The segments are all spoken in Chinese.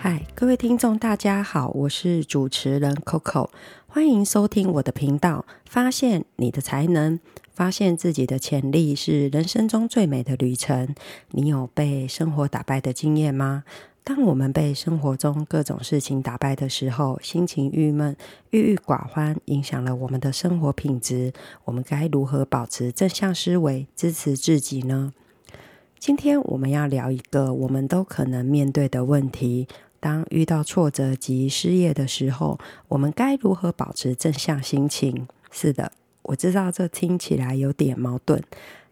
嗨，各位听众，大家好，我是主持人 Coco，欢迎收听我的频道。发现你的才能，发现自己的潜力，是人生中最美的旅程。你有被生活打败的经验吗？当我们被生活中各种事情打败的时候，心情郁闷、郁郁寡欢，影响了我们的生活品质。我们该如何保持正向思维，支持自己呢？今天我们要聊一个我们都可能面对的问题。当遇到挫折及失业的时候，我们该如何保持正向心情？是的，我知道这听起来有点矛盾，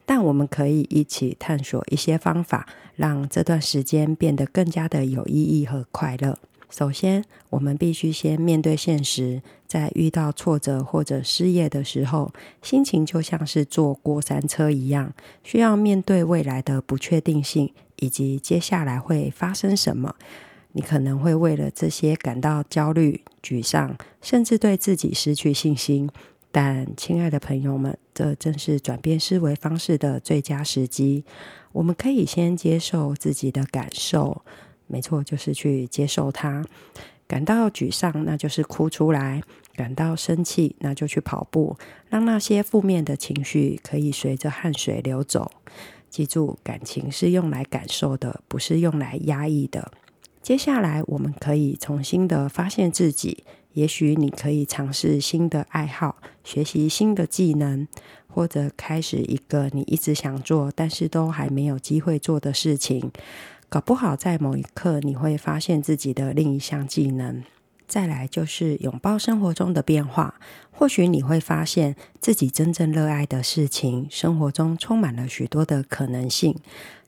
但我们可以一起探索一些方法，让这段时间变得更加的有意义和快乐。首先，我们必须先面对现实，在遇到挫折或者失业的时候，心情就像是坐过山车一样，需要面对未来的不确定性，以及接下来会发生什么。你可能会为了这些感到焦虑、沮丧，甚至对自己失去信心。但，亲爱的朋友们，这正是转变思维方式的最佳时机。我们可以先接受自己的感受，没错，就是去接受它。感到沮丧，那就是哭出来；感到生气，那就去跑步，让那些负面的情绪可以随着汗水流走。记住，感情是用来感受的，不是用来压抑的。接下来，我们可以重新的发现自己。也许你可以尝试新的爱好，学习新的技能，或者开始一个你一直想做但是都还没有机会做的事情。搞不好在某一刻，你会发现自己的另一项技能。再来就是拥抱生活中的变化。或许你会发现自己真正热爱的事情，生活中充满了许多的可能性。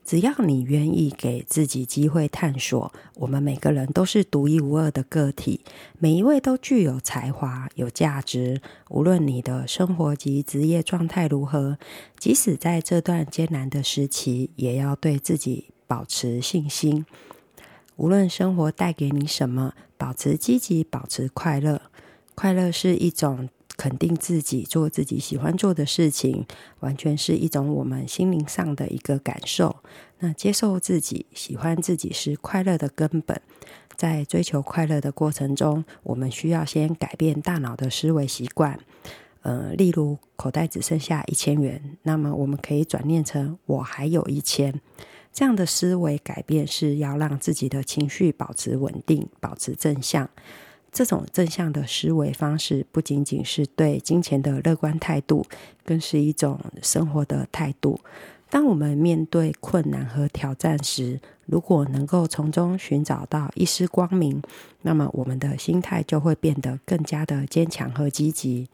只要你愿意给自己机会探索，我们每个人都是独一无二的个体，每一位都具有才华、有价值。无论你的生活及职业状态如何，即使在这段艰难的时期，也要对自己保持信心。无论生活带给你什么，保持积极，保持快乐。快乐是一种。肯定自己，做自己喜欢做的事情，完全是一种我们心灵上的一个感受。那接受自己，喜欢自己是快乐的根本。在追求快乐的过程中，我们需要先改变大脑的思维习惯。呃，例如口袋只剩下一千元，那么我们可以转念成我还有一千。这样的思维改变是要让自己的情绪保持稳定，保持正向。这种正向的思维方式，不仅仅是对金钱的乐观态度，更是一种生活的态度。当我们面对困难和挑战时，如果能够从中寻找到一丝光明，那么我们的心态就会变得更加的坚强和积极。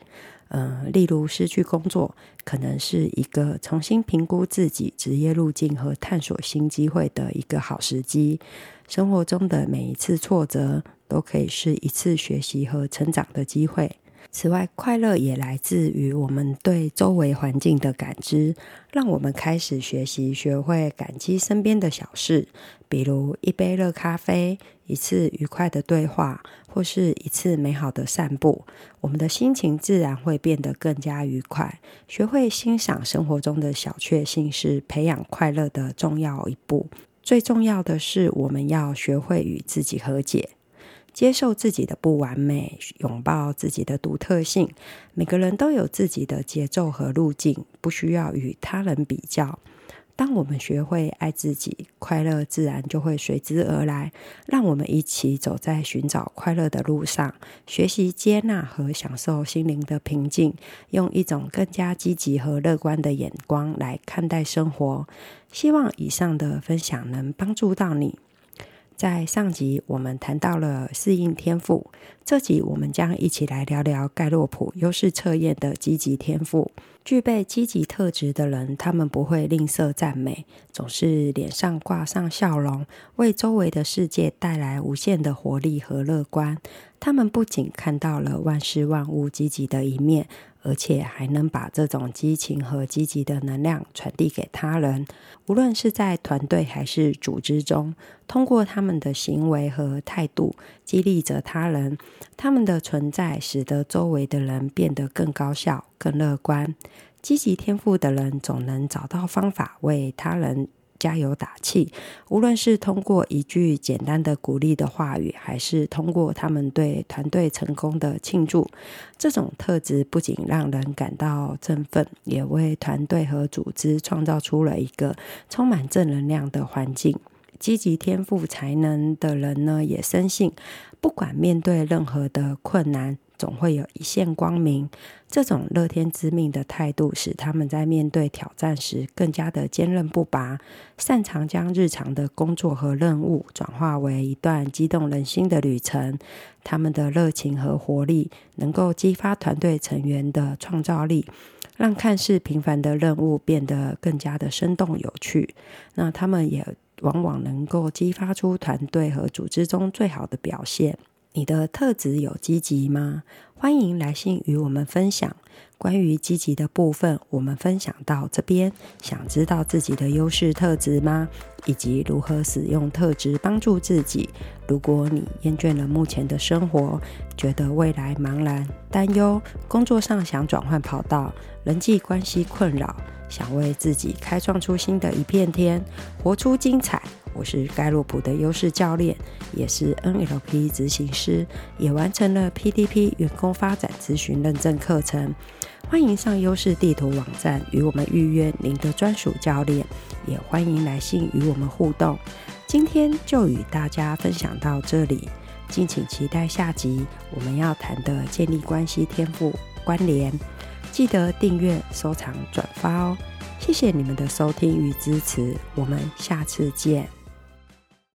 呃，例如失去工作，可能是一个重新评估自己职业路径和探索新机会的一个好时机。生活中的每一次挫折，都可以是一次学习和成长的机会。此外，快乐也来自于我们对周围环境的感知，让我们开始学习学会感激身边的小事，比如一杯热咖啡、一次愉快的对话，或是一次美好的散步。我们的心情自然会变得更加愉快。学会欣赏生活中的小确幸，是培养快乐的重要一步。最重要的是，我们要学会与自己和解。接受自己的不完美，拥抱自己的独特性。每个人都有自己的节奏和路径，不需要与他人比较。当我们学会爱自己，快乐自然就会随之而来。让我们一起走在寻找快乐的路上，学习接纳和享受心灵的平静，用一种更加积极和乐观的眼光来看待生活。希望以上的分享能帮助到你。在上集，我们谈到了适应天赋。这集，我们将一起来聊聊盖洛普优势测验的积极天赋。具备积极特质的人，他们不会吝啬赞美，总是脸上挂上笑容，为周围的世界带来无限的活力和乐观。他们不仅看到了万事万物积极的一面。而且还能把这种激情和积极的能量传递给他人，无论是在团队还是组织中，通过他们的行为和态度激励着他人。他们的存在使得周围的人变得更高效、更乐观。积极天赋的人总能找到方法为他人加油打气。无论是通过一句简单的鼓励的话语，还是通过他们对团队成功的庆祝，这种特质不仅让人感到振奋，也为团队和组织创造出了一个充满正能量的环境。积极天赋才能的人呢，也深信，不管面对任何的困难，总会有一线光明。这种乐天知命的态度，使他们在面对挑战时更加的坚韧不拔，擅长将日常的工作和任务转化为一段激动人心的旅程。他们的热情和活力，能够激发团队成员的创造力，让看似平凡的任务变得更加的生动有趣。那他们也往往能够激发出团队和组织中最好的表现。你的特质有积极吗？欢迎来信与我们分享。关于积极的部分，我们分享到这边。想知道自己的优势特质吗？以及如何使用特质帮助自己？如果你厌倦了目前的生活，觉得未来茫然、担忧，工作上想转换跑道，人际关系困扰，想为自己开创出新的一片天，活出精彩。我是盖洛普的优势教练，也是 NLP 执行师，也完成了 PDP 员工发展咨询认证课程。欢迎上优势地图网站与我们预约您的专属教练，也欢迎来信与我们互动。今天就与大家分享到这里，敬请期待下集我们要谈的建立关系天赋关联。记得订阅、收藏、转发哦！谢谢你们的收听与支持，我们下次见。